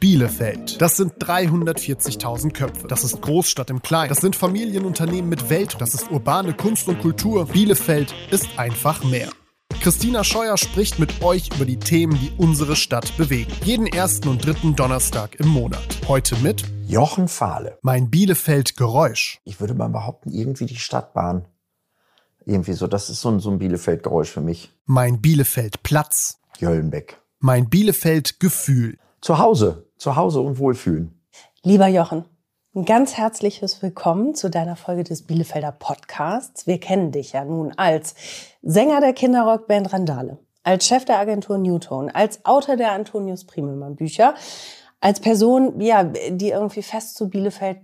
Bielefeld. Das sind 340.000 Köpfe. Das ist Großstadt im Kleinen. Das sind Familienunternehmen mit Welt. Das ist urbane Kunst und Kultur. Bielefeld ist einfach mehr. Christina Scheuer spricht mit euch über die Themen, die unsere Stadt bewegen. Jeden ersten und dritten Donnerstag im Monat. Heute mit Jochen Fahle. Mein Bielefeld Geräusch. Ich würde mal behaupten, irgendwie die Stadtbahn. Irgendwie so, das ist so ein, so ein Bielefeld-Geräusch für mich. Mein Bielefeld Platz. Jöllenbeck. Mein Bielefeld Gefühl. Zu Hause. Zu Hause und wohlfühlen. Lieber Jochen, ein ganz herzliches Willkommen zu deiner Folge des Bielefelder Podcasts. Wir kennen dich ja nun als Sänger der Kinderrockband Randale, als Chef der Agentur Newton, als Autor der Antonius Primelmann Bücher, als Person, ja, die irgendwie fest zu Bielefeld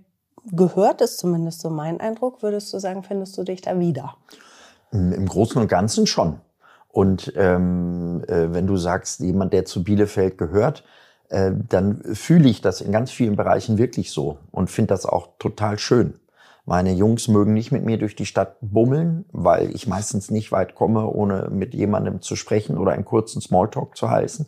gehört, ist zumindest so mein Eindruck. Würdest du sagen, findest du dich da wieder? Im Großen und Ganzen schon. Und ähm, äh, wenn du sagst, jemand, der zu Bielefeld gehört, äh, dann fühle ich das in ganz vielen Bereichen wirklich so und finde das auch total schön. Meine Jungs mögen nicht mit mir durch die Stadt bummeln, weil ich meistens nicht weit komme, ohne mit jemandem zu sprechen oder einen kurzen Smalltalk zu heißen.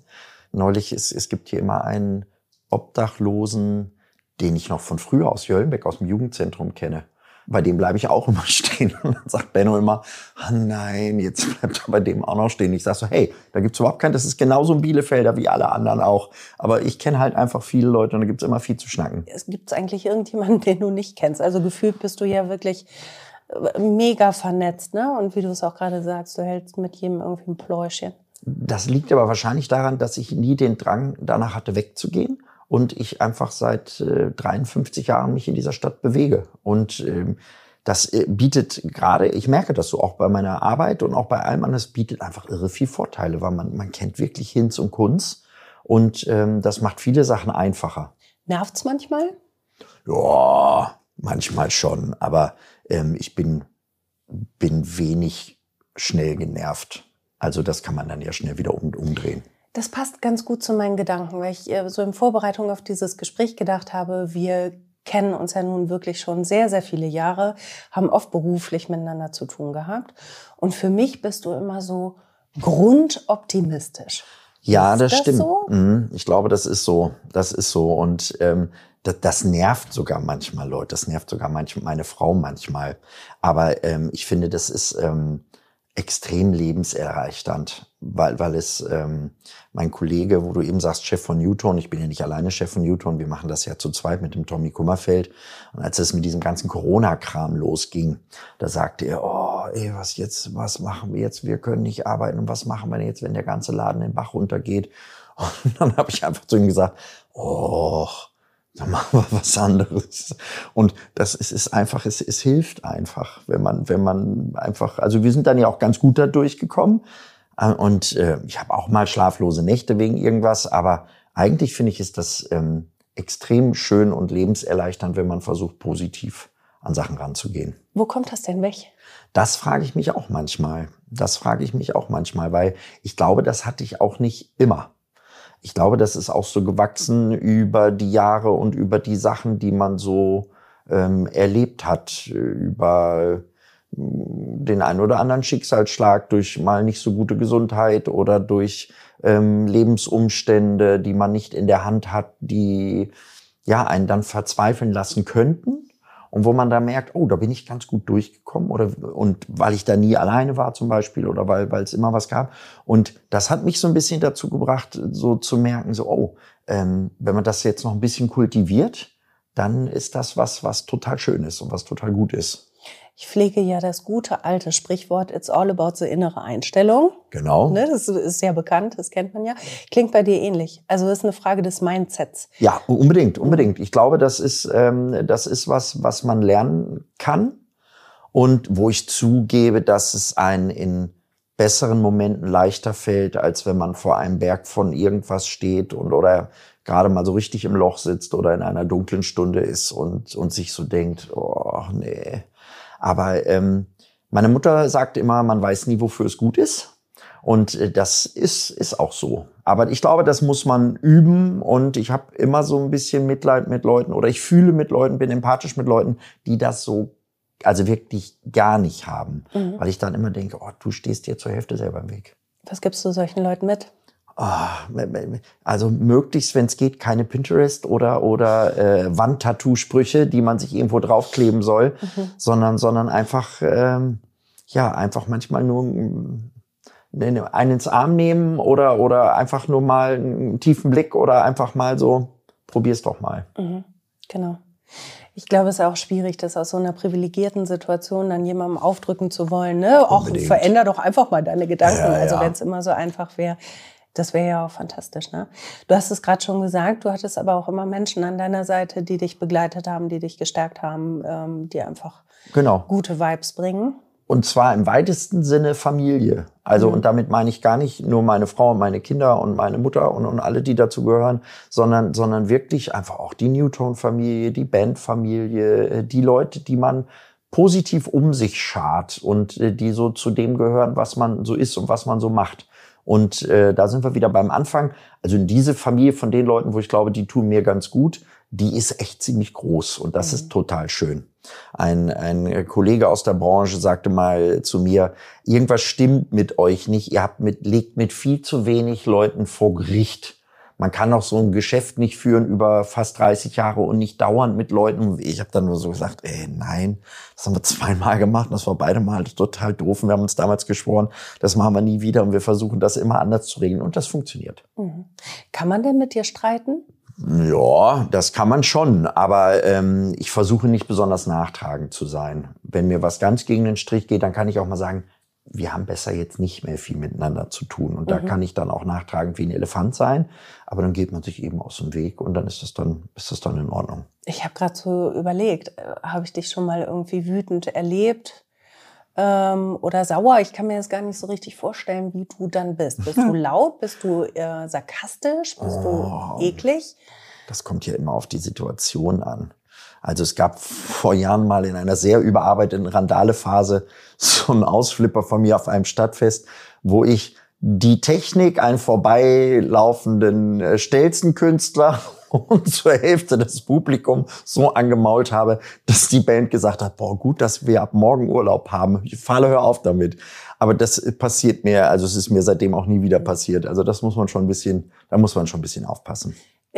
Neulich ist, es gibt hier immer einen Obdachlosen, den ich noch von früher aus Jöllenbeck, aus dem Jugendzentrum kenne bei dem bleibe ich auch immer stehen. Und dann sagt Benno immer, ah nein, jetzt bleibt er bei dem auch noch stehen. Ich sage so, hey, da gibt's überhaupt keinen, das ist genauso ein Bielefelder wie alle anderen auch. Aber ich kenne halt einfach viele Leute und da gibt's immer viel zu schnacken. Es gibt eigentlich irgendjemanden, den du nicht kennst. Also gefühlt bist du ja wirklich äh, mega vernetzt, ne? Und wie du es auch gerade sagst, du hältst mit jedem irgendwie ein Pläuschen. Das liegt aber wahrscheinlich daran, dass ich nie den Drang danach hatte, wegzugehen und ich einfach seit äh, 53 Jahren mich in dieser Stadt bewege. Und ähm, das äh, bietet gerade, ich merke das so auch bei meiner Arbeit und auch bei allem anderen, das bietet einfach irre viel Vorteile, weil man, man kennt wirklich Hinz und Kunz und ähm, das macht viele Sachen einfacher. Nervt's manchmal? Ja, manchmal schon, aber ähm, ich bin, bin wenig schnell genervt. Also das kann man dann ja schnell wieder um, umdrehen. Das passt ganz gut zu meinen Gedanken, weil ich äh, so in Vorbereitung auf dieses Gespräch gedacht habe, wir kennen uns ja nun wirklich schon sehr, sehr viele Jahre, haben oft beruflich miteinander zu tun gehabt. Und für mich bist du immer so grundoptimistisch. Ja, das, das stimmt. So? Mhm, ich glaube, das ist so. Das ist so. Und ähm, das, das nervt sogar manchmal Leute. Das nervt sogar manchmal meine Frau manchmal. Aber ähm, ich finde, das ist ähm, extrem lebenserleichternd, weil, weil es ähm, mein Kollege, wo du eben sagst, Chef von Newton, ich bin ja nicht alleine Chef von Newton, wir machen das ja zu zweit mit dem Tommy Kummerfeld. Und als es mit diesem ganzen Corona-Kram losging, da sagte er, oh, ey, was jetzt, was machen wir jetzt? Wir können nicht arbeiten und was machen wir jetzt, wenn der ganze Laden in den Bach runtergeht? Und dann habe ich einfach zu ihm gesagt, oh, dann machen wir was anderes. Und das ist, ist einfach, es, es hilft einfach, wenn man, wenn man einfach, also wir sind dann ja auch ganz gut da durchgekommen. Äh, und äh, ich habe auch mal schlaflose Nächte wegen irgendwas, aber eigentlich finde ich, ist das ähm, extrem schön und lebenserleichternd, wenn man versucht, positiv an Sachen ranzugehen. Wo kommt das denn weg? Das frage ich mich auch manchmal. Das frage ich mich auch manchmal, weil ich glaube, das hatte ich auch nicht immer ich glaube, das ist auch so gewachsen über die Jahre und über die Sachen, die man so ähm, erlebt hat, über mm, den einen oder anderen Schicksalsschlag durch mal nicht so gute Gesundheit oder durch ähm, Lebensumstände, die man nicht in der Hand hat, die ja einen dann verzweifeln lassen könnten und wo man da merkt, oh, da bin ich ganz gut durchgekommen oder und weil ich da nie alleine war zum Beispiel oder weil weil es immer was gab und das hat mich so ein bisschen dazu gebracht, so zu merken, so oh, ähm, wenn man das jetzt noch ein bisschen kultiviert, dann ist das was was total schön ist und was total gut ist. Ich pflege ja das gute alte Sprichwort, it's all about the innere Einstellung. Genau. Ne, das ist sehr bekannt, das kennt man ja. Klingt bei dir ähnlich. Also das ist eine Frage des Mindsets. Ja, unbedingt, unbedingt. Ich glaube, das ist, ähm, das ist was, was man lernen kann und wo ich zugebe, dass es einen in besseren Momenten leichter fällt, als wenn man vor einem Berg von irgendwas steht und oder gerade mal so richtig im Loch sitzt oder in einer dunklen Stunde ist und, und sich so denkt, oh nee, aber ähm, meine Mutter sagt immer, man weiß nie, wofür es gut ist. Und äh, das ist, ist auch so. Aber ich glaube, das muss man üben. Und ich habe immer so ein bisschen Mitleid mit Leuten oder ich fühle mit Leuten, bin empathisch mit Leuten, die das so, also wirklich gar nicht haben. Mhm. Weil ich dann immer denke, oh, du stehst dir zur Hälfte selber im Weg. Was gibst du solchen Leuten mit? Oh, also möglichst, wenn es geht, keine Pinterest oder oder äh, Wandtattoo-Sprüche, die man sich irgendwo draufkleben soll, mhm. sondern sondern einfach ähm, ja einfach manchmal nur einen ins Arm nehmen oder oder einfach nur mal einen tiefen Blick oder einfach mal so probier's doch mal. Mhm. Genau. Ich glaube, es ist auch schwierig, das aus so einer privilegierten Situation dann jemandem aufdrücken zu wollen. Ne? Auch veränder doch einfach mal deine Gedanken. Ja, ja, also wenn es immer so einfach wäre, das wäre ja auch fantastisch. Ne? Du hast es gerade schon gesagt, du hattest aber auch immer Menschen an deiner Seite, die dich begleitet haben, die dich gestärkt haben, ähm, die einfach genau. gute Vibes bringen. Und zwar im weitesten Sinne Familie. Also, mhm. und damit meine ich gar nicht nur meine Frau und meine Kinder und meine Mutter und, und alle, die dazu gehören, sondern, sondern wirklich einfach auch die Newton-Familie, die Band-Familie, äh, die Leute, die man positiv um sich schart und äh, die so zu dem gehören, was man so ist und was man so macht. Und äh, da sind wir wieder beim Anfang. Also in diese Familie von den Leuten, wo ich glaube, die tun mir ganz gut, die ist echt ziemlich groß und das mhm. ist total schön. Ein, ein Kollege aus der Branche sagte mal zu mir, irgendwas stimmt mit euch nicht, ihr habt mit, legt mit viel zu wenig Leuten vor Gericht. Man kann auch so ein Geschäft nicht führen über fast 30 Jahre und nicht dauernd mit Leuten. Ich habe dann nur so gesagt, ey, nein, das haben wir zweimal gemacht. Das war beide Mal total doof. Und wir haben uns damals geschworen, das machen wir nie wieder und wir versuchen das immer anders zu regeln. Und das funktioniert. Mhm. Kann man denn mit dir streiten? Ja, das kann man schon, aber ähm, ich versuche nicht besonders nachtragend zu sein. Wenn mir was ganz gegen den Strich geht, dann kann ich auch mal sagen, wir haben besser jetzt nicht mehr viel miteinander zu tun. Und mhm. da kann ich dann auch nachtragend wie ein Elefant sein, aber dann geht man sich eben aus dem Weg und dann ist das dann, ist das dann in Ordnung. Ich habe gerade so überlegt, äh, habe ich dich schon mal irgendwie wütend erlebt? ähm, oder sauer. Ich kann mir das gar nicht so richtig vorstellen, wie du dann bist. Bist du laut? Bist du äh, sarkastisch? Bist oh, du eklig? Das kommt ja immer auf die Situation an. Also es gab vor Jahren mal in einer sehr überarbeiteten Randale-Phase so einen Ausflipper von mir auf einem Stadtfest, wo ich die Technik, einen vorbeilaufenden äh, Stelzenkünstler und zur Hälfte das Publikum so angemault habe, dass die Band gesagt hat, boah, gut, dass wir ab morgen Urlaub haben. Ich falle, hör auf damit. Aber das passiert mir, also es ist mir seitdem auch nie wieder passiert. Also das muss man schon ein bisschen, da muss man schon ein bisschen aufpassen.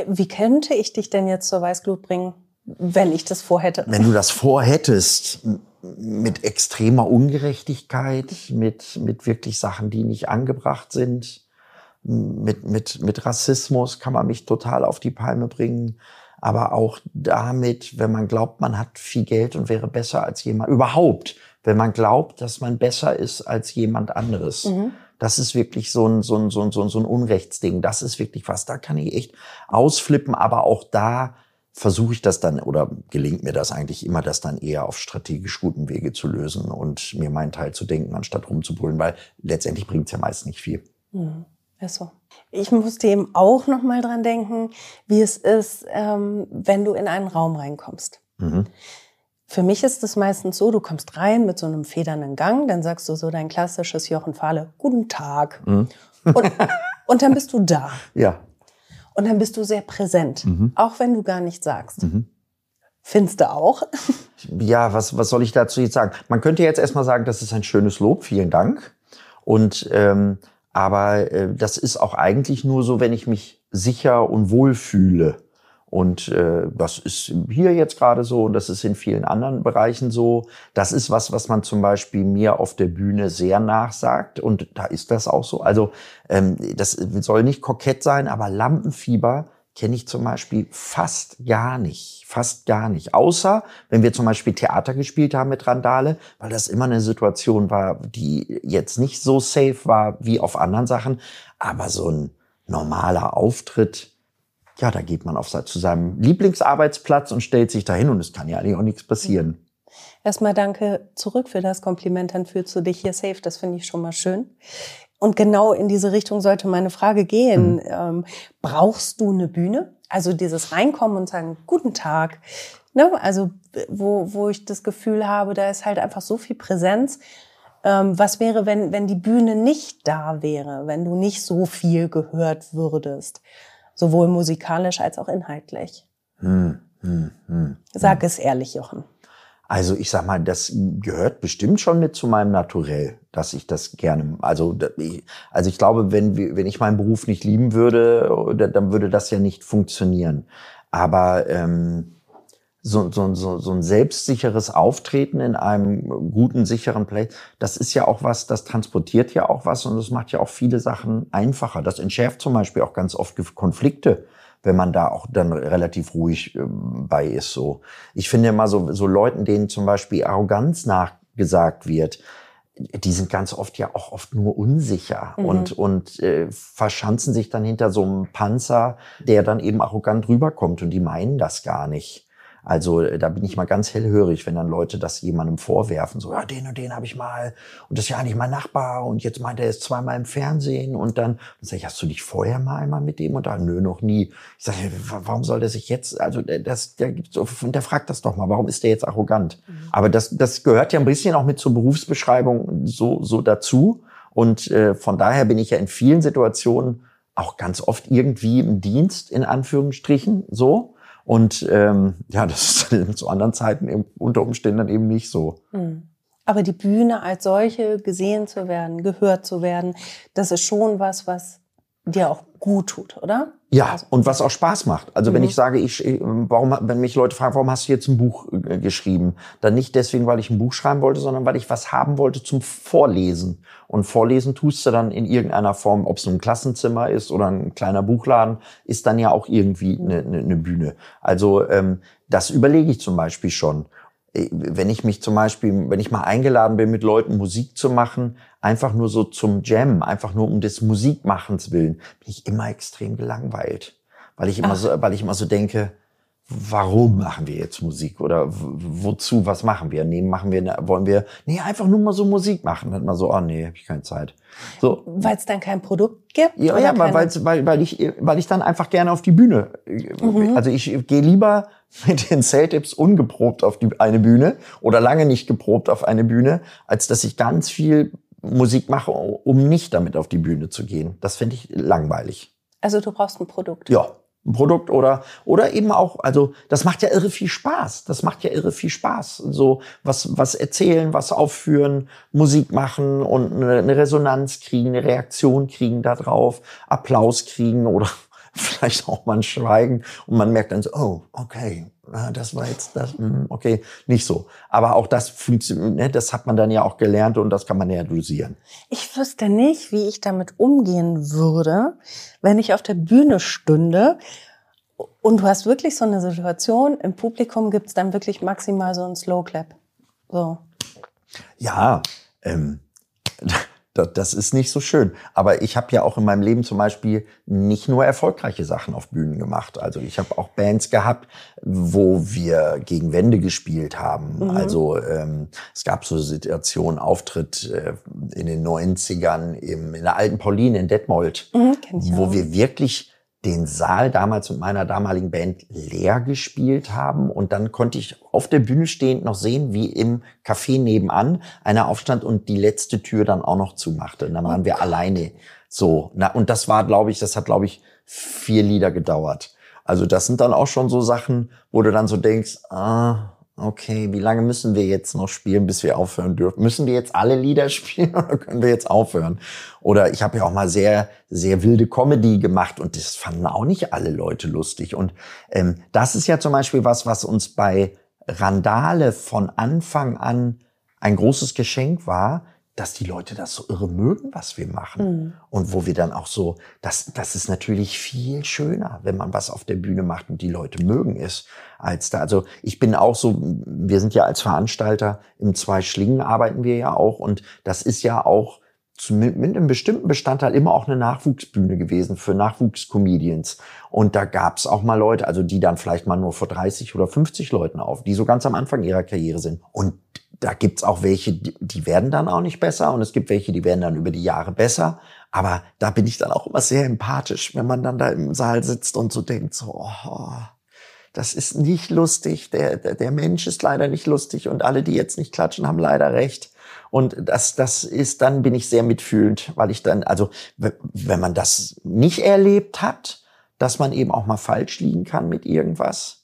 Wie könnte ich dich denn jetzt zur Weißglut bringen, wenn ich das vorhätte? Wenn du das vorhättest, mit extremer Ungerechtigkeit, mit, mit wirklich Sachen, die nicht angebracht sind, mit, mit, mit Rassismus kann man mich total auf die Palme bringen. Aber auch damit, wenn man glaubt, man hat viel Geld und wäre besser als jemand, überhaupt, wenn man glaubt, dass man besser ist als jemand anderes. Mhm. Das ist wirklich so ein, so, ein, so, ein, so ein Unrechtsding. Das ist wirklich was. Da kann ich echt ausflippen. Aber auch da versuche ich das dann oder gelingt mir das eigentlich immer, das dann eher auf strategisch guten Wege zu lösen und mir meinen Teil zu denken, anstatt rumzubrüllen, weil letztendlich bringt es ja meist nicht viel. Mhm. Achso. Ich musste eben auch noch mal dran denken, wie es ist, ähm, wenn du in einen Raum reinkommst. Mhm. Für mich ist es meistens so, du kommst rein mit so einem federnden Gang, dann sagst du so dein klassisches Jochen Fahle, guten Tag. Mhm. und, und dann bist du da. Ja. Und dann bist du sehr präsent, mhm. auch wenn du gar nichts sagst. Mhm. Findest du auch? Ja, was, was soll ich dazu jetzt sagen? Man könnte jetzt erstmal sagen, das ist ein schönes Lob, vielen Dank. Und ähm, aber äh, das ist auch eigentlich nur so, wenn ich mich sicher und wohl fühle. Und äh, das ist hier jetzt gerade so und das ist in vielen anderen Bereichen so. Das ist was, was man zum Beispiel mir auf der Bühne sehr nachsagt und da ist das auch so. Also ähm, das soll nicht kokett sein, aber Lampenfieber kenne ich zum Beispiel fast gar nicht. Fast gar nicht. Außer, wenn wir zum Beispiel Theater gespielt haben mit Randale, weil das immer eine Situation war, die jetzt nicht so safe war wie auf anderen Sachen. Aber so ein normaler Auftritt, ja, da geht man auf, zu seinem Lieblingsarbeitsplatz und stellt sich dahin und es kann ja eigentlich auch nichts passieren. Erstmal danke zurück für das Kompliment, dann fühlst du dich hier safe. Das finde ich schon mal schön. Und genau in diese Richtung sollte meine Frage gehen. Mhm. Ähm, brauchst du eine Bühne? Also dieses Reinkommen und sagen, guten Tag. Ne? Also wo, wo ich das Gefühl habe, da ist halt einfach so viel Präsenz. Ähm, was wäre, wenn, wenn die Bühne nicht da wäre, wenn du nicht so viel gehört würdest? Sowohl musikalisch als auch inhaltlich. Hm, hm, hm, Sag es ehrlich, Jochen. Also ich sag mal, das gehört bestimmt schon mit zu meinem Naturell. dass ich das gerne, also, also ich glaube, wenn, wenn ich meinen Beruf nicht lieben würde, dann würde das ja nicht funktionieren. Aber ähm, so, so, so, so ein selbstsicheres Auftreten in einem guten, sicheren Place, das ist ja auch was, das transportiert ja auch was und das macht ja auch viele Sachen einfacher. Das entschärft zum Beispiel auch ganz oft Konflikte, wenn man da auch dann relativ ruhig äh, bei ist. So, ich finde immer so, so Leuten, denen zum Beispiel Arroganz nachgesagt wird, die sind ganz oft ja auch oft nur unsicher mhm. und, und äh, verschanzen sich dann hinter so einem Panzer, der dann eben arrogant rüberkommt und die meinen das gar nicht. Also äh, da bin ich mal ganz hellhörig, wenn dann Leute das jemandem vorwerfen, so, ja, den und den habe ich mal und das ist ja eigentlich mein Nachbar und jetzt meint er jetzt zweimal im Fernsehen und dann, dann sage ich, hast du dich vorher mal einmal mit dem und da, nö, noch nie. Ich sage, warum soll der sich jetzt, also das, der der fragt das doch mal, warum ist der jetzt arrogant? Mhm. Aber das, das gehört ja ein bisschen auch mit zur Berufsbeschreibung so, so dazu und äh, von daher bin ich ja in vielen Situationen auch ganz oft irgendwie im Dienst, in Anführungsstrichen, so. Und ähm, ja, das ist zu anderen Zeiten eben unter Umständen dann eben nicht so. Hm. Aber die Bühne als solche gesehen zu werden, gehört zu werden, das ist schon was, was dir auch gut tut, oder? Ja, also, und was auch Spaß macht. Also mhm. wenn ich sage, ich, warum, wenn mich Leute fragen, warum hast du jetzt ein Buch äh, geschrieben? Dann nicht deswegen, weil ich ein Buch schreiben wollte, sondern weil ich was haben wollte zum Vorlesen. Und Vorlesen tust du dann in irgendeiner Form, ob es ein Klassenzimmer ist oder ein kleiner Buchladen, ist dann ja auch irgendwie eine, eine, eine Bühne. Also ähm, das überlege ich zum Beispiel schon. Äh, wenn ich mich zum Beispiel, wenn ich mal eingeladen bin, mit Leuten Musik zu machen, einfach nur so zum Jam, einfach nur um des Musikmachens willen, bin ich immer extrem gelangweilt. Weil ich immer Ach. so, weil ich immer so denke, warum machen wir jetzt Musik oder wozu, was machen wir? Nee, machen wir, wollen wir, nee, einfach nur mal so Musik machen. Dann mal so, oh nee, hab ich keine Zeit. So. Weil es dann kein Produkt gibt? Ja, ja weil, weil, weil, ich, weil ich dann einfach gerne auf die Bühne, mhm. also ich gehe lieber mit den Cell-Tips ungeprobt auf die, eine Bühne oder lange nicht geprobt auf eine Bühne, als dass ich ganz viel Musik mache, um nicht damit auf die Bühne zu gehen. Das finde ich langweilig. Also du brauchst ein Produkt. Ja, ein Produkt oder oder eben auch also das macht ja irre viel Spaß das macht ja irre viel Spaß so was was erzählen was aufführen Musik machen und eine, eine Resonanz kriegen eine Reaktion kriegen da drauf Applaus kriegen oder vielleicht auch mal ein Schweigen und man merkt dann so oh okay das war jetzt das, hm, okay, nicht so. Aber auch das funktioniert, ne, das hat man dann ja auch gelernt und das kann man ja dosieren. Ich wüsste nicht, wie ich damit umgehen würde, wenn ich auf der Bühne stünde und du hast wirklich so eine Situation, im Publikum gibt's dann wirklich maximal so ein Slow Clap. So. Ja, ähm, das ist nicht so schön. Aber ich habe ja auch in meinem Leben zum Beispiel nicht nur erfolgreiche Sachen auf Bühnen gemacht. Also ich habe auch Bands gehabt, wo wir gegen Wände gespielt haben. Mhm. Also ähm, es gab so Situationen, Auftritt äh, in den 90ern im, in der alten Pauline in Detmold, mhm, wo wir wirklich den Saal damals mit meiner damaligen Band leer gespielt haben. Und dann konnte ich auf der Bühne stehend noch sehen, wie im Café nebenan einer aufstand und die letzte Tür dann auch noch zumachte. Und dann waren wir alleine so. Na, und das war, glaube ich, das hat, glaube ich, vier Lieder gedauert. Also das sind dann auch schon so Sachen, wo du dann so denkst, ah, okay, wie lange müssen wir jetzt noch spielen, bis wir aufhören dürfen? Müssen wir jetzt alle Lieder spielen oder können wir jetzt aufhören? Oder ich habe ja auch mal sehr, sehr wilde Comedy gemacht und das fanden auch nicht alle Leute lustig. Und ähm, das ist ja zum Beispiel was, was uns bei Randale von Anfang an ein großes Geschenk war, dass die Leute das so irre mögen, was wir machen. Mhm. Und wo wir dann auch so, das, das ist natürlich viel schöner, wenn man was auf der Bühne macht und die Leute mögen es, als da. Also ich bin auch so, wir sind ja als Veranstalter im Zwei Schlingen arbeiten wir ja auch und das ist ja auch mit einem bestimmten Bestandteil immer auch eine Nachwuchsbühne gewesen für Nachwuchscomedians. Und da gab's auch mal Leute, also die dann vielleicht mal nur vor 30 oder 50 Leuten auf, die so ganz am Anfang ihrer Karriere sind. Und da gibt's auch welche, die werden dann auch nicht besser und es gibt welche, die werden dann über die Jahre besser. Aber da bin ich dann auch immer sehr empathisch, wenn man dann da im Saal sitzt und so denkt, so, oh, das ist nicht lustig, der, der, der Mensch ist leider nicht lustig und alle, die jetzt nicht klatschen, haben leider recht. Und das, das ist, dann bin ich sehr mitfühlend, weil ich dann, also wenn man das nicht erlebt hat, dass man eben auch mal falsch liegen kann mit irgendwas,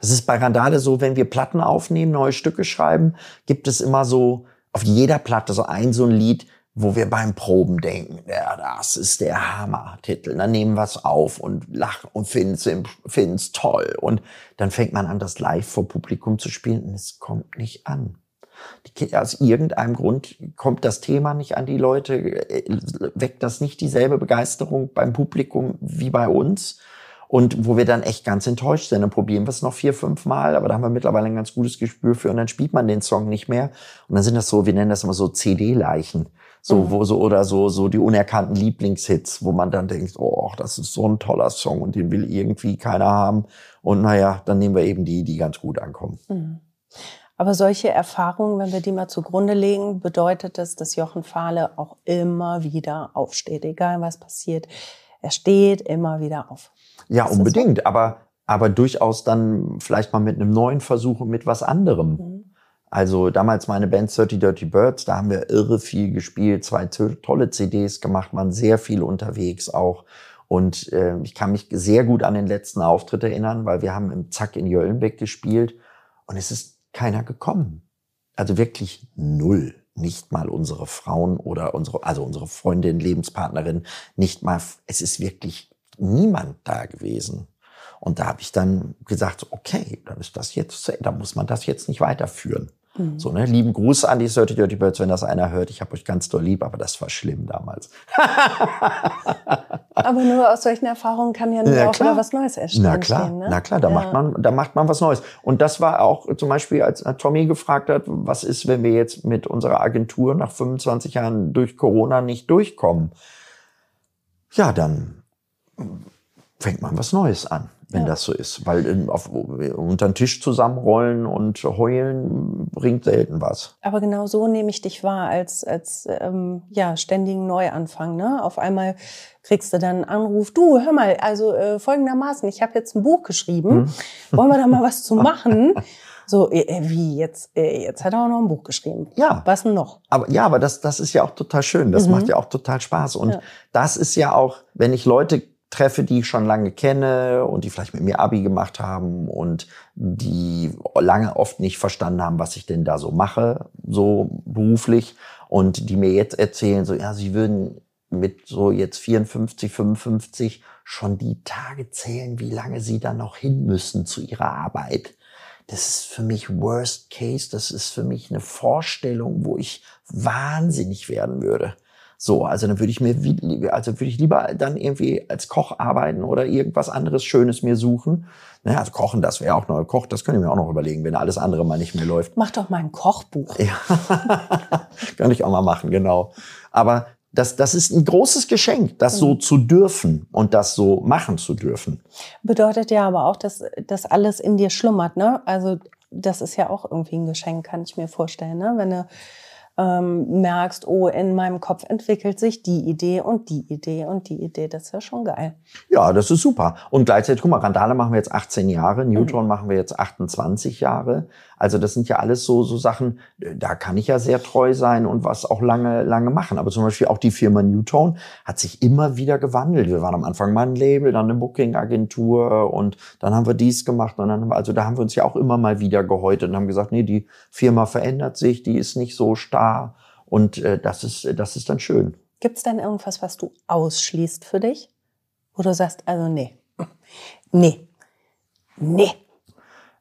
das ist bei Randale so, wenn wir Platten aufnehmen, neue Stücke schreiben, gibt es immer so, auf jeder Platte so ein so ein Lied, wo wir beim Proben denken, ja, das ist der Hammer-Titel. Dann nehmen wir es auf und lachen und finden es toll. Und dann fängt man an, das live vor Publikum zu spielen und es kommt nicht an. Die, aus irgendeinem Grund kommt das Thema nicht an die Leute, äh, weckt das nicht dieselbe Begeisterung beim Publikum wie bei uns. Und wo wir dann echt ganz enttäuscht sind. Dann probieren wir es noch vier, fünf Mal, aber da haben wir mittlerweile ein ganz gutes Gespür für und dann spielt man den Song nicht mehr. Und dann sind das so, wir nennen das immer so CD-Leichen. So, mhm. wo so, oder so, so die unerkannten Lieblingshits, wo man dann denkt, oh, das ist so ein toller Song und den will irgendwie keiner haben. Und naja, dann nehmen wir eben die, die ganz gut ankommen. Mhm. Aber solche Erfahrungen, wenn wir die mal zugrunde legen, bedeutet das, dass Jochen Fahle auch immer wieder aufsteht, egal was passiert. Er steht immer wieder auf. Ja, ist unbedingt, so? aber, aber durchaus dann vielleicht mal mit einem neuen Versuch und mit was anderem. Mhm. Also damals meine Band 30 Dirty Birds, da haben wir irre viel gespielt, zwei tolle CDs gemacht, waren sehr viel unterwegs auch. Und äh, ich kann mich sehr gut an den letzten Auftritt erinnern, weil wir haben im Zack in Jöllenbeck gespielt und es ist keiner gekommen. Also wirklich null. Nicht mal unsere Frauen oder unsere, also unsere Freundin, Lebenspartnerin, nicht mal, es ist wirklich niemand da gewesen. Und da habe ich dann gesagt, okay, dann ist das jetzt, da muss man das jetzt nicht weiterführen. Mhm. So, ne? Lieben Gruß an die 30 Dirty Birds, wenn das einer hört. Ich habe euch ganz doll lieb, aber das war schlimm damals. aber nur aus solchen Erfahrungen kann ja, ja auch klar. wieder was Neues entstehen. Na klar, ne? na klar, da ja. macht man, da macht man was Neues. Und das war auch zum Beispiel, als Tommy gefragt hat, was ist, wenn wir jetzt mit unserer Agentur nach 25 Jahren durch Corona nicht durchkommen? Ja, dann fängt man was Neues an wenn ja. das so ist. Weil in, auf, unter den Tisch zusammenrollen und heulen bringt selten was. Aber genau so nehme ich dich wahr, als, als ähm, ja, ständigen Neuanfang. Ne? Auf einmal kriegst du dann einen Anruf, du, hör mal, also äh, folgendermaßen, ich habe jetzt ein Buch geschrieben, hm. wollen wir da mal was zu machen? So, äh, äh, wie jetzt? Äh, jetzt hat er auch noch ein Buch geschrieben. Ja. Was denn noch? Aber ja, aber das, das ist ja auch total schön. Das mhm. macht ja auch total Spaß. Und ja. das ist ja auch, wenn ich Leute treffe, die ich schon lange kenne und die vielleicht mit mir Abi gemacht haben und die lange oft nicht verstanden haben, was ich denn da so mache, so beruflich und die mir jetzt erzählen, so ja, sie würden mit so jetzt 54, 55 schon die Tage zählen, wie lange sie da noch hin müssen zu ihrer Arbeit. Das ist für mich Worst Case, das ist für mich eine Vorstellung, wo ich wahnsinnig werden würde. So, also dann würde ich mir, also würde ich lieber dann irgendwie als Koch arbeiten oder irgendwas anderes Schönes mir suchen. Naja, also kochen, das wäre auch noch, Koch, das könnte ich mir auch noch überlegen, wenn alles andere mal nicht mehr läuft. Mach doch mal ein Kochbuch. Ja, kann ich auch mal machen, genau. Aber das, das ist ein großes Geschenk, das so mhm. zu dürfen und das so machen zu dürfen. Bedeutet ja aber auch, dass das alles in dir schlummert, ne? Also das ist ja auch irgendwie ein Geschenk, kann ich mir vorstellen, ne? Wenn du ähm, merkst, oh, in meinem Kopf entwickelt sich die Idee und die Idee und die Idee. Das ist ja schon geil. Ja, das ist super. Und gleichzeitig, guck mal, Randale machen wir jetzt 18 Jahre, Newton mhm. machen wir jetzt 28 Jahre. Also das sind ja alles so, so Sachen, da kann ich ja sehr treu sein und was auch lange, lange machen. Aber zum Beispiel auch die Firma Newton hat sich immer wieder gewandelt. Wir waren am Anfang mal ein Label, dann eine Booking-Agentur und dann haben wir dies gemacht und dann haben wir, also da haben wir uns ja auch immer mal wieder gehäutet und haben gesagt, nee, die Firma verändert sich, die ist nicht so starr und äh, das ist, das ist dann schön. Gibt es denn irgendwas, was du ausschließt für dich? Wo du sagst, also nee, nee, nee.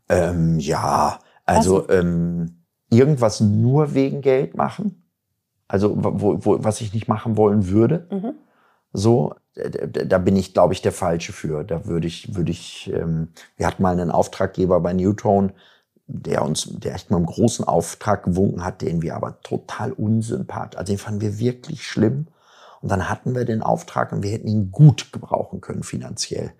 Ähm, ja, also ähm, irgendwas nur wegen Geld machen. Also wo, wo, was ich nicht machen wollen würde. Mhm. So, da bin ich, glaube ich, der Falsche für. Da würde ich, würde ich, ähm, wir hatten mal einen Auftraggeber bei Newtone, der uns, der echt mal einen großen Auftrag gewunken hat, den wir aber total unsympath. Also den fanden wir wirklich schlimm. Und dann hatten wir den Auftrag und wir hätten ihn gut gebrauchen können finanziell.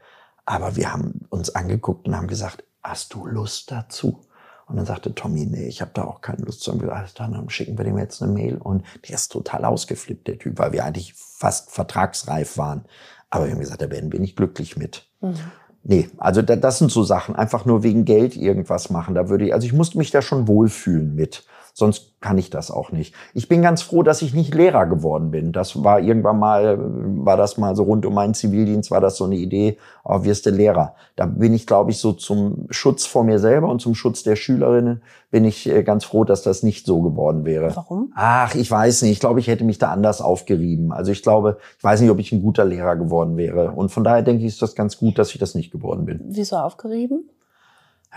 Aber wir haben uns angeguckt und haben gesagt, hast du Lust dazu? Und dann sagte Tommy, nee, ich habe da auch keine Lust zu. Und gesagt, dann schicken wir dem jetzt eine Mail. Und der ist total ausgeflippt, der Typ, weil wir eigentlich fast vertragsreif waren. Aber wir haben gesagt, da werden wir nicht glücklich mit. Mhm. Nee, also das sind so Sachen. Einfach nur wegen Geld irgendwas machen. Da würde ich, also ich musste mich da schon wohlfühlen mit. Sonst kann ich das auch nicht. Ich bin ganz froh, dass ich nicht Lehrer geworden bin. Das war irgendwann mal, war das mal so rund um meinen Zivildienst, war das so eine Idee, oh, wirst du Lehrer. Da bin ich, glaube ich, so zum Schutz vor mir selber und zum Schutz der Schülerinnen bin ich äh, ganz froh, dass das nicht so geworden wäre. Warum? Ach, ich weiß nicht. Ich glaube, ich hätte mich da anders aufgerieben. Also ich glaube, ich weiß nicht, ob ich ein guter Lehrer geworden wäre. Und von daher denke ich, ist das ganz gut, dass ich das nicht geworden bin. Wieso aufgerieben?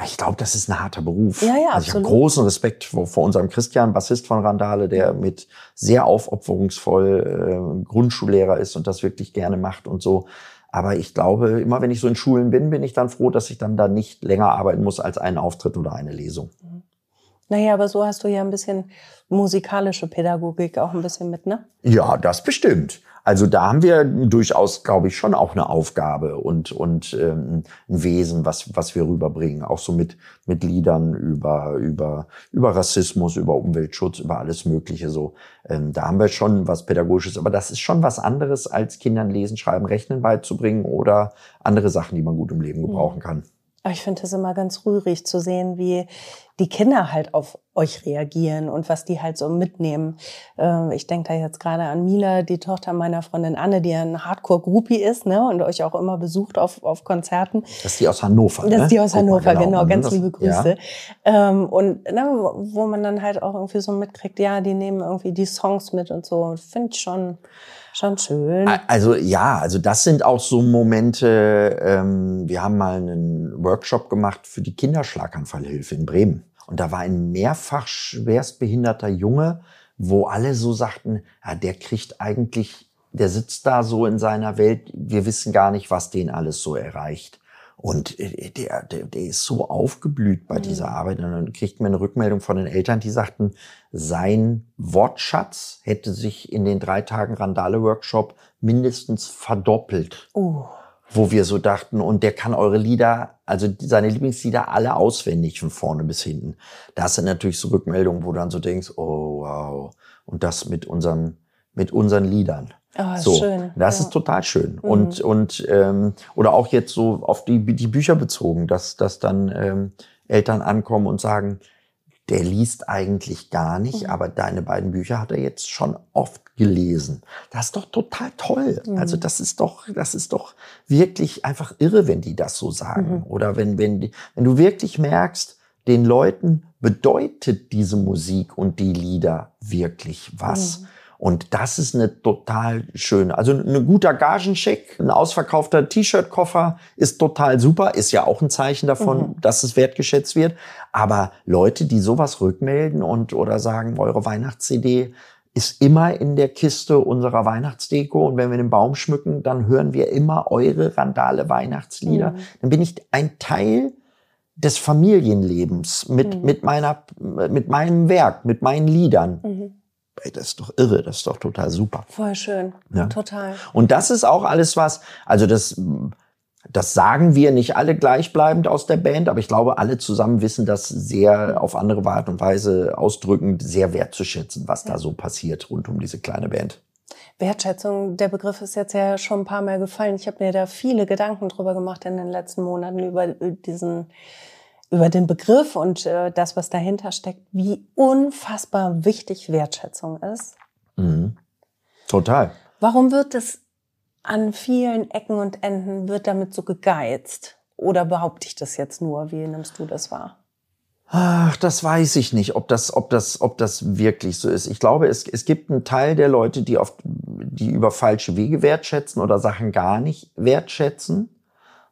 Ich glaube, das ist ein harter Beruf. Ja, ja, also ich habe großen Respekt vor, vor unserem Christian, Bassist von Randale, der mit sehr aufopferungsvoll äh, Grundschullehrer ist und das wirklich gerne macht und so. Aber ich glaube, immer wenn ich so in Schulen bin, bin ich dann froh, dass ich dann da nicht länger arbeiten muss als einen Auftritt oder eine Lesung. Naja, aber so hast du ja ein bisschen musikalische Pädagogik auch ein bisschen mit, ne? Ja, das bestimmt. Also da haben wir durchaus, glaube ich, schon auch eine Aufgabe und, und ähm, ein Wesen, was, was wir rüberbringen. Auch so mit, mit Liedern über, über, über Rassismus, über Umweltschutz, über alles Mögliche. So, ähm, da haben wir schon was Pädagogisches. Aber das ist schon was anderes, als Kindern Lesen, Schreiben, Rechnen beizubringen oder andere Sachen, die man gut im Leben gebrauchen kann. Aber ich finde es immer ganz rührig zu sehen, wie die Kinder halt auf euch reagieren und was die halt so mitnehmen. Ähm, ich denke da jetzt gerade an Mila, die Tochter meiner Freundin Anne, die ein Hardcore-Groupie ist ne, und euch auch immer besucht auf, auf Konzerten. Das ist die aus Hannover. Das ist ne? die aus Hannover, mal, genau. Ganz das, liebe Grüße. Ja. Ähm, und ne, wo man dann halt auch irgendwie so mitkriegt, ja, die nehmen irgendwie die Songs mit und so. Finde ich schon Schon schön. Also ja, also das sind auch so Momente. Ähm, wir haben mal einen Workshop gemacht für die Kinderschlaganfallhilfe in Bremen. Und da war ein mehrfach schwerstbehinderter Junge, wo alle so sagten, ja, der kriegt eigentlich, der sitzt da so in seiner Welt, wir wissen gar nicht, was den alles so erreicht. Und äh, der, der, der ist so aufgeblüht bei mhm. dieser Arbeit. Und dann kriegt man eine Rückmeldung von den Eltern, die sagten, sein Wortschatz hätte sich in den drei Tagen Randale-Workshop mindestens verdoppelt. Uh. Wo wir so dachten, und der kann eure Lieder, also seine Lieblingslieder alle auswendig von vorne bis hinten. Das sind natürlich so Rückmeldungen, wo du dann so denkst, oh wow. Und das mit unserem, mit unseren Liedern. Oh, so, schön. Das ja. ist total schön. Mhm. Und, und ähm, oder auch jetzt so auf die, die Bücher bezogen, dass, dass dann ähm, Eltern ankommen und sagen, der liest eigentlich gar nicht, mhm. aber deine beiden Bücher hat er jetzt schon oft gelesen. Das ist doch total toll. Mhm. Also das ist doch, das ist doch wirklich einfach irre, wenn die das so sagen. Mhm. Oder wenn, wenn, wenn du wirklich merkst, den Leuten bedeutet diese Musik und die Lieder wirklich was. Mhm. Und das ist eine total schöne, also ein guter Gagencheck, ein ausverkaufter T-Shirt-Koffer ist total super, ist ja auch ein Zeichen davon, mhm. dass es wertgeschätzt wird. Aber Leute, die sowas rückmelden und oder sagen, eure Weihnachts-CD ist immer in der Kiste unserer Weihnachtsdeko und wenn wir den Baum schmücken, dann hören wir immer eure Randale Weihnachtslieder. Mhm. Dann bin ich ein Teil des Familienlebens mit, mhm. mit meiner, mit meinem Werk, mit meinen Liedern. Ey, das ist doch irre, das ist doch total super. Voll schön, ja? total. Und das ist auch alles was, also das, das sagen wir nicht alle gleichbleibend aus der Band, aber ich glaube, alle zusammen wissen das sehr auf andere Art und Weise ausdrückend, sehr wertzuschätzen, was ja. da so passiert rund um diese kleine Band. Wertschätzung, der Begriff ist jetzt ja schon ein paar Mal gefallen. Ich habe mir da viele Gedanken drüber gemacht in den letzten Monaten über diesen über den Begriff und äh, das, was dahinter steckt, wie unfassbar wichtig Wertschätzung ist. Mhm. Total. Warum wird es an vielen Ecken und Enden, wird damit so gegeizt? Oder behaupte ich das jetzt nur? Wie nimmst du das wahr? Ach, das weiß ich nicht, ob das, ob das, ob das wirklich so ist. Ich glaube, es, es gibt einen Teil der Leute, die oft, die über falsche Wege wertschätzen oder Sachen gar nicht wertschätzen.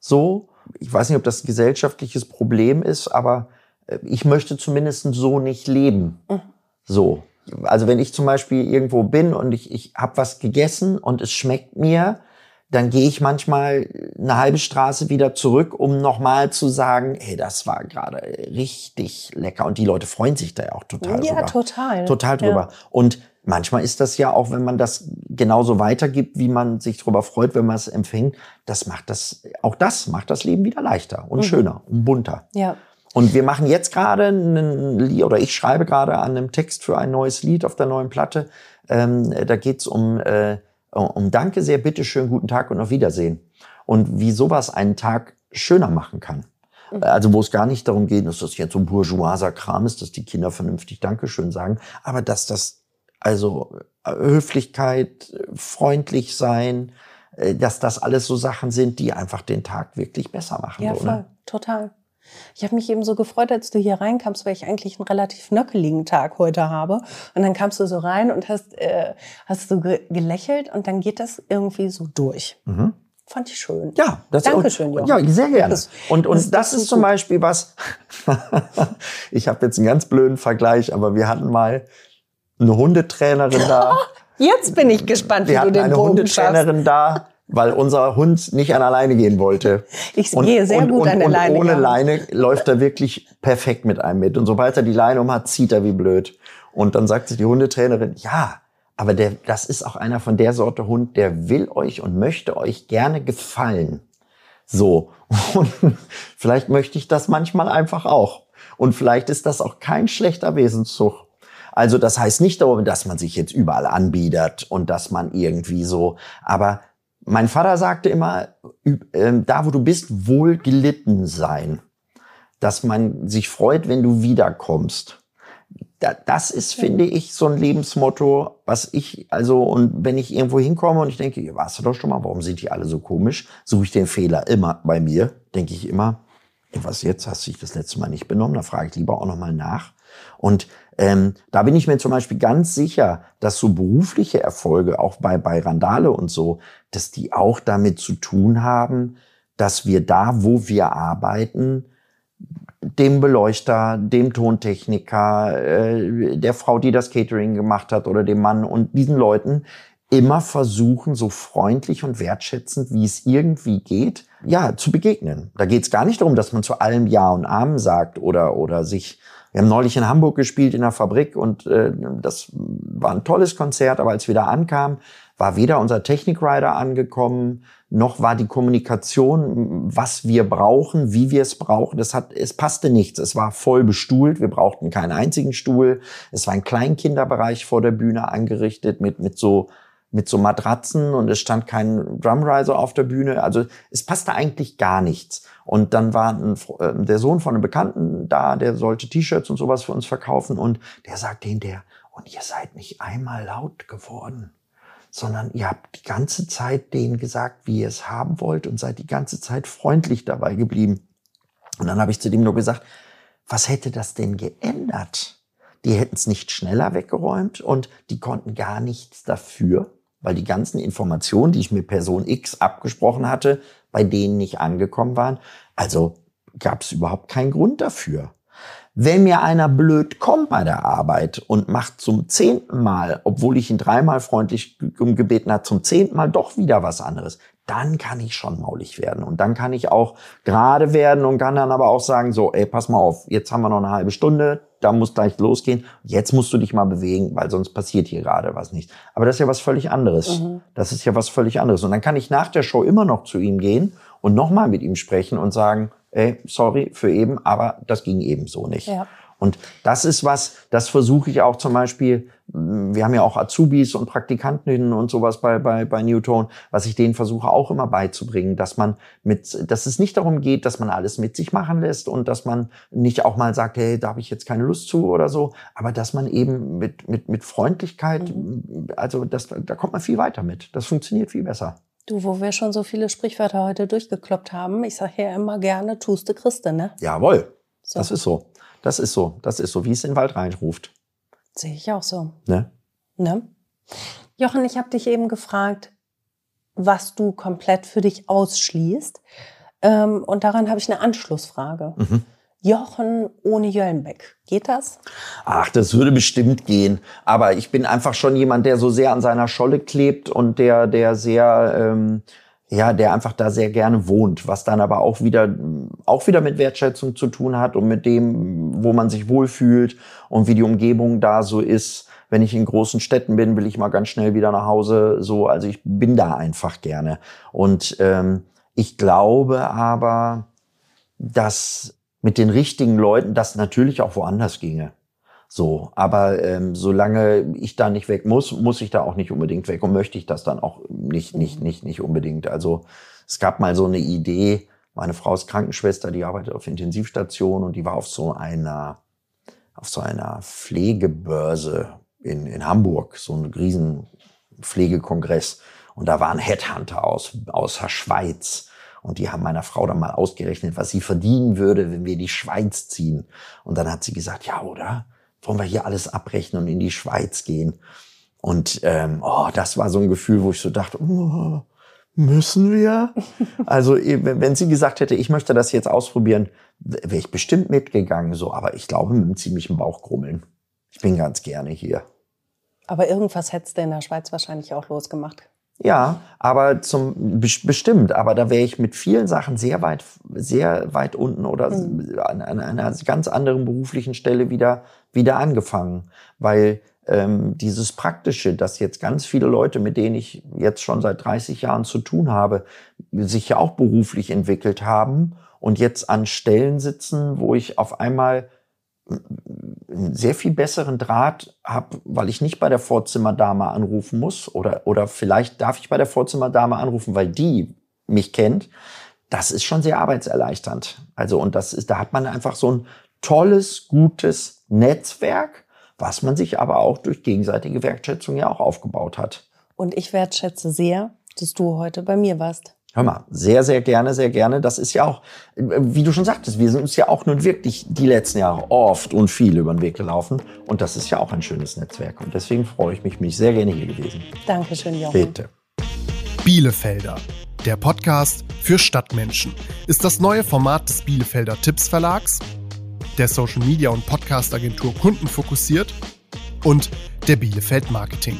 So ich weiß nicht, ob das ein gesellschaftliches Problem ist, aber äh, ich möchte zumindest so nicht leben. Mhm. So. Also wenn ich zum Beispiel irgendwo bin und ich, ich habe was gegessen und es schmeckt mir, dann gehe ich manchmal eine halbe Straße wieder zurück, um nochmal zu sagen, hey, das war gerade richtig lecker. Und die Leute freuen sich da ja auch total ja, drüber. Ja, total. Total drüber. Ja. Und manchmal ist das ja auch, wenn man das genauso weitergibt, wie man sich darüber freut, wenn man es empfängt, das macht das, auch das macht das Leben wieder leichter und mhm. schöner und bunter. Ja. Und wir machen jetzt gerade ein Lied, oder ich schreibe gerade an einem Text für ein neues Lied auf der neuen Platte. Ähm, da geht's um, äh, um Danke sehr, bitteschön, guten Tag und auf Wiedersehen. Und wie sowas einen Tag schöner machen kann. Mhm. Also wo es gar nicht darum geht, dass das jetzt so ein bourgeoiser Kram ist, dass die Kinder vernünftig Dankeschön sagen, aber dass das also äh, Höflichkeit, freundlich sein, äh, dass das alles so Sachen sind, die einfach den Tag wirklich besser machen. Ja, so, voll, ne? total. Ich habe mich eben so gefreut, als du hier reinkamst, weil ich eigentlich einen relativ nöckeligen Tag heute habe. Und dann kamst du so rein und hast, äh, hast so ge gelächelt und dann geht das irgendwie so durch. Mhm. Fand ich schön. Ja, das Dankeschön, und, Jochen. Ja, sehr gerne. Das- und und das- das, das ist ist zum gut. Beispiel was. ich habe jetzt einen ganz blöden Vergleich, aber wir hatten mal eine Hundetrainerin da. Jetzt bin ich gespannt, wie Wir du den eine Bogen schaffst. Hundetrainerin da, weil unser Hund nicht an alleine gehen wollte. Ich gehe sehr gut und, an der und Leine, ohne ja. Leine läuft er wirklich perfekt mit einem mit. Und sobald er die Leine um hat, zieht er wie blöd. Und dann sagt sich die Hundetrainerin, ja, aber der, das ist auch einer von der Sorte Hund, der will euch und möchte euch gerne gefallen. So. Und vielleicht möchte ich das manchmal einfach auch. Und vielleicht ist das auch kein schlechter Wesenszug. Also das heißt nicht darum, dass man sich jetzt überall anbiedert und dass man irgendwie so, aber mein Vater sagte immer, ähm, da wo du bist, wohl gelitten sein. Dass man sich freut, wenn du wiederkommst. Da, das ist, finde ich, so ein Lebensmotto, was ich, also, und wenn ich irgendwo hinkomme und ich denke, hier warst du doch schon mal, warum sind die alle so komisch? Suche ich den Fehler immer bei mir, denke ich immer, was jetzt, hast du dich das letzte Mal nicht benommen? Da frage ich lieber auch nochmal nach. Und ähm, da bin ich mir zum Beispiel ganz sicher, dass so berufliche Erfolge, auch bei, bei Randale und so, dass die auch damit zu tun haben, dass wir da, wo wir arbeiten, dem Beleuchter, dem Tontechniker, äh, der Frau, die das Catering gemacht hat oder dem Mann und diesen Leuten immer versuchen, so freundlich und wertschätzend, wie es irgendwie geht, ja, zu begegnen. Da geht es gar nicht darum, dass man zu allem Ja und Amen sagt oder, oder sich wir haben neulich in Hamburg gespielt in der Fabrik und äh, das war ein tolles Konzert, aber als wir da ankamen, war weder unser Technikrider angekommen, noch war die Kommunikation, was wir brauchen, wie wir es brauchen. Das hat, es passte nichts. Es war voll bestuhlt. Wir brauchten keinen einzigen Stuhl. Es war ein Kleinkinderbereich vor der Bühne angerichtet mit, mit so, mit so Matratzen und es stand kein Drumriser auf der Bühne. Also es passte eigentlich gar nichts. Und dann war ein, äh, der Sohn von einem Bekannten da, der sollte T-Shirts und sowas für uns verkaufen und der sagte hinterher, und ihr seid nicht einmal laut geworden, sondern ihr habt die ganze Zeit denen gesagt, wie ihr es haben wollt und seid die ganze Zeit freundlich dabei geblieben. Und dann habe ich zu dem nur gesagt, was hätte das denn geändert? Die hätten es nicht schneller weggeräumt und die konnten gar nichts dafür, weil die ganzen Informationen, die ich mit Person X abgesprochen hatte, bei denen nicht angekommen waren. Also gab es überhaupt keinen Grund dafür. Wenn mir einer blöd kommt bei der Arbeit und macht zum zehnten Mal, obwohl ich ihn dreimal freundlich gebeten hat, zum zehnten Mal doch wieder was anderes, dann kann ich schon maulig werden. Und dann kann ich auch gerade werden und kann dann aber auch sagen, so, ey, pass mal auf, jetzt haben wir noch eine halbe Stunde, da muss gleich losgehen. Jetzt musst du dich mal bewegen, weil sonst passiert hier gerade was nicht. Aber das ist ja was völlig anderes. Das ist ja was völlig anderes. Und dann kann ich nach der Show immer noch zu ihm gehen und nochmal mit ihm sprechen und sagen, ey, sorry für eben, aber das ging eben so nicht. Ja. Und das ist was, das versuche ich auch zum Beispiel, wir haben ja auch Azubis und Praktikantinnen und sowas bei, bei, bei Newton, was ich denen versuche auch immer beizubringen, dass man mit, dass es nicht darum geht, dass man alles mit sich machen lässt und dass man nicht auch mal sagt, hey, da habe ich jetzt keine Lust zu oder so, aber dass man eben mit, mit, mit Freundlichkeit, also das, da kommt man viel weiter mit. Das funktioniert viel besser. Du, wo wir schon so viele Sprichwörter heute durchgekloppt haben, ich sage ja immer gerne, tust du Christe, ne? Jawohl. So. Das ist so. Das ist so. Das ist so, wie es in den Wald reinruft. Sehe ich auch so. Ne? Ne? Jochen, ich habe dich eben gefragt, was du komplett für dich ausschließt. Ähm, und daran habe ich eine Anschlussfrage. Mhm. Jochen ohne Jöllenbeck. Geht das? Ach, das würde bestimmt gehen. Aber ich bin einfach schon jemand, der so sehr an seiner Scholle klebt und der, der sehr, ähm, ja, der einfach da sehr gerne wohnt, was dann aber auch wieder, auch wieder mit Wertschätzung zu tun hat und mit dem, wo man sich wohlfühlt und wie die Umgebung da so ist. Wenn ich in großen Städten bin, will ich mal ganz schnell wieder nach Hause. So, also ich bin da einfach gerne. Und ähm, ich glaube aber, dass mit den richtigen Leuten das natürlich auch woanders ginge. So, aber ähm, solange ich da nicht weg muss, muss ich da auch nicht unbedingt weg und möchte ich das dann auch nicht, nicht, nicht, nicht unbedingt. Also es gab mal so eine Idee, Meine Frau ist Krankenschwester, die arbeitet auf Intensivstation und die war auf so einer, auf so einer Pflegebörse in, in Hamburg, so ein riesen Pflegekongress. Und da waren Headhunter aus, aus der Schweiz. Und die haben meiner Frau dann mal ausgerechnet, was sie verdienen würde, wenn wir in die Schweiz ziehen. Und dann hat sie gesagt, ja, oder? Wollen wir hier alles abrechnen und in die Schweiz gehen? Und ähm, oh, das war so ein Gefühl, wo ich so dachte, oh, müssen wir? Also wenn sie gesagt hätte, ich möchte das jetzt ausprobieren, wäre ich bestimmt mitgegangen. So, aber ich glaube mit einem ziemlichen Bauchkrummeln. Ich bin ganz gerne hier. Aber irgendwas hättest du in der Schweiz wahrscheinlich auch losgemacht. Ja, aber zum bestimmt, aber da wäre ich mit vielen Sachen sehr weit, sehr weit unten oder mhm. an, an, einer ganz anderen beruflichen Stelle wieder wieder angefangen, weil ähm, dieses Praktische, dass jetzt ganz viele Leute, mit denen ich jetzt schon seit 30 Jahren zu tun habe, sich ja auch beruflich entwickelt haben und jetzt an Stellen sitzen, wo ich auf einmal einen sehr viel besseren Draht habe, weil ich nicht bei der Vorzimmerdame anrufen muss oder, oder vielleicht darf ich bei der Vorzimmerdame anrufen, weil die mich kennt. Das ist schon sehr arbeitserleichternd. Also, und das ist, da hat man einfach so ein tolles, gutes Netzwerk, was man sich aber auch durch gegenseitige Wertschätzung ja auch aufgebaut hat. Und ich wertschätze sehr, dass du heute bei mir warst. Hör mal, sehr, sehr gerne, sehr gerne. Das ist ja auch, wie du schon sagtest, wir sind uns ja auch nun wirklich die letzten Jahre oft und viel über den Weg gelaufen. Und das ist ja auch ein schönes Netzwerk. Und deswegen freue ich mich, mich sehr gerne hier gewesen. Dankeschön, Jochen. Bitte. Bielefelder, der Podcast für Stadtmenschen, ist das neue Format des Bielefelder Tipps Verlags, der Social Media und Podcast Agentur Kunden fokussiert und der Bielefeld Marketing.